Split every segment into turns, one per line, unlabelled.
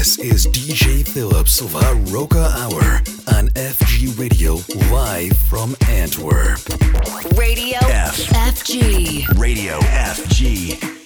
This is DJ Philip's La Roca Hour on FG Radio live from Antwerp.
Radio
F.
FG.
Radio FG.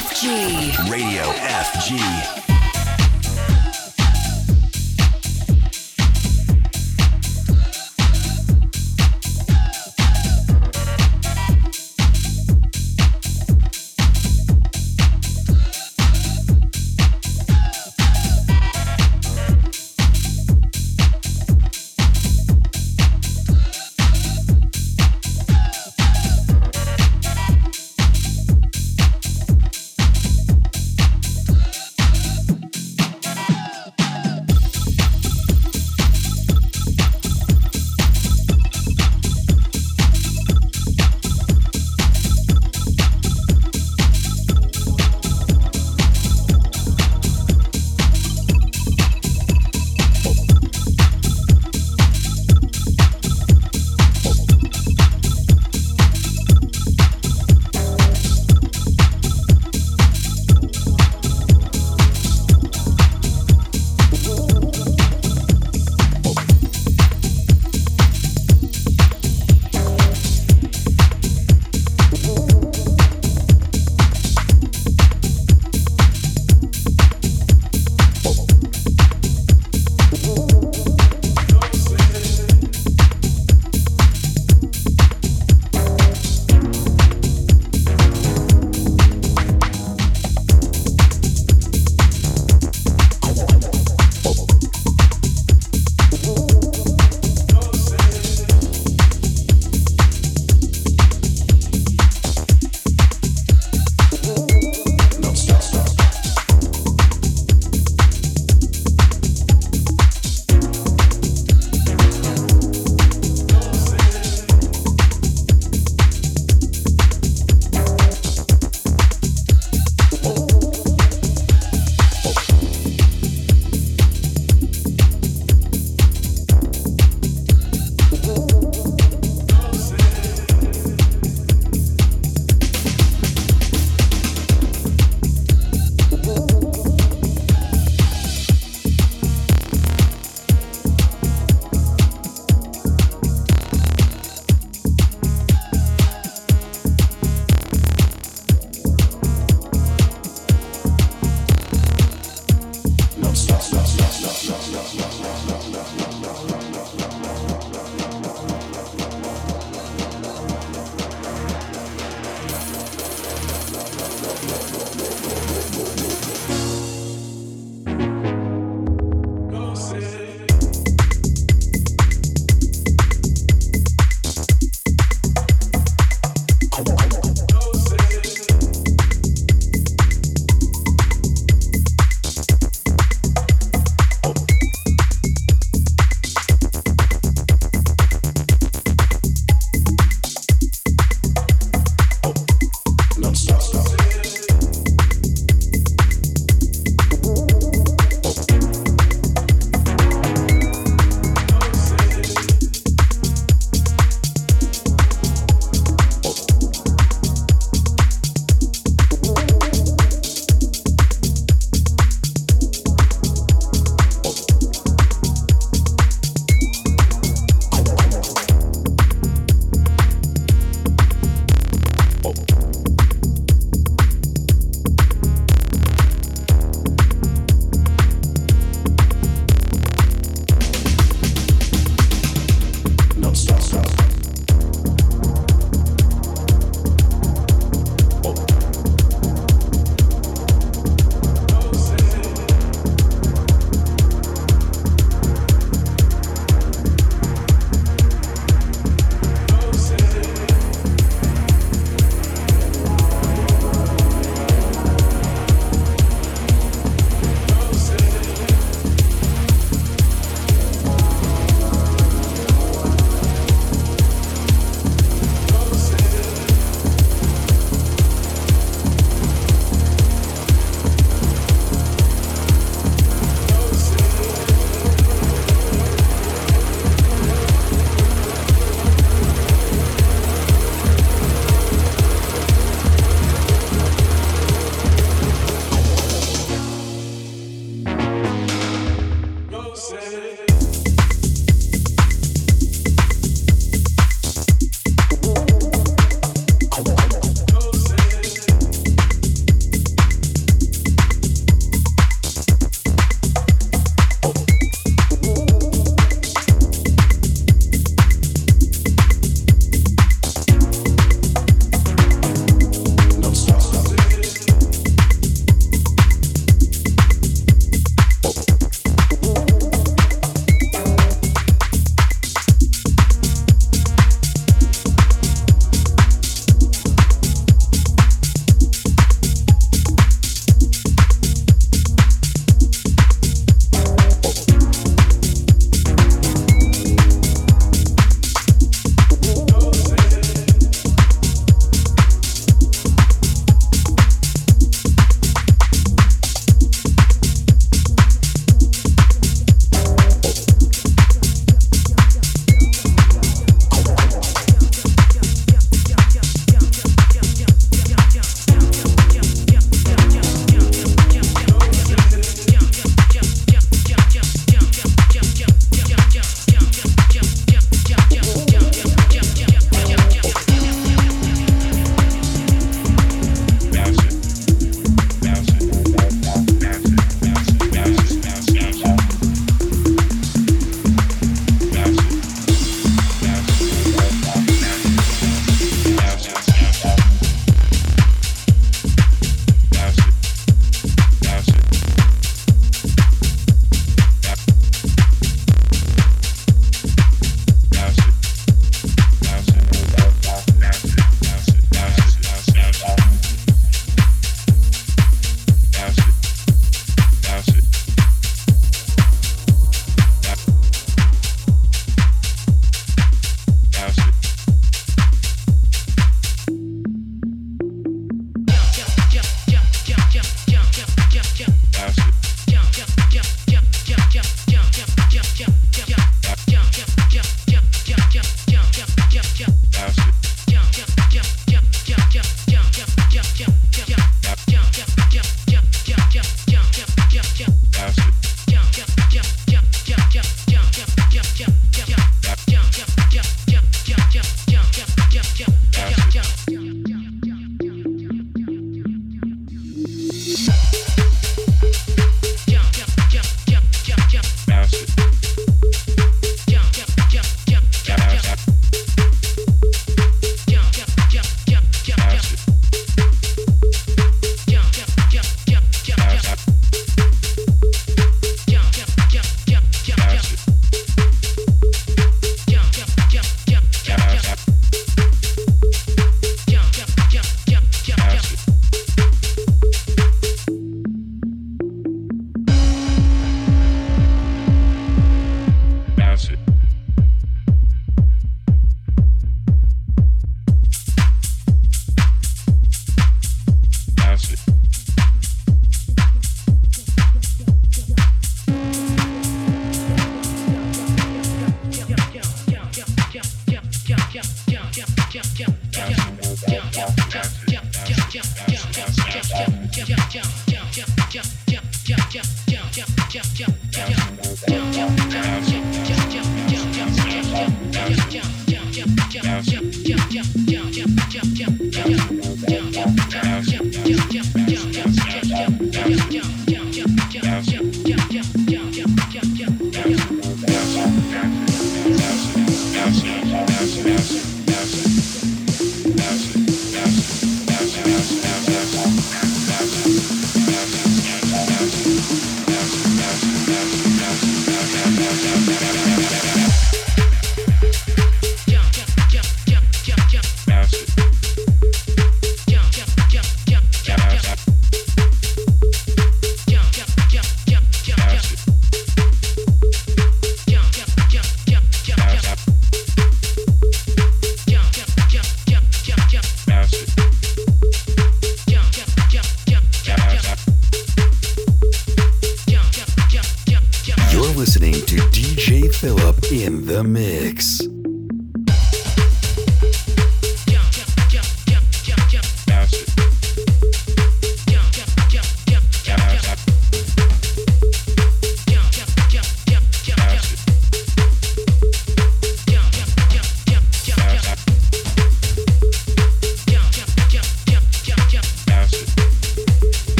FG.
Radio FG.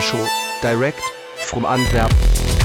Show, direct from Antwerp.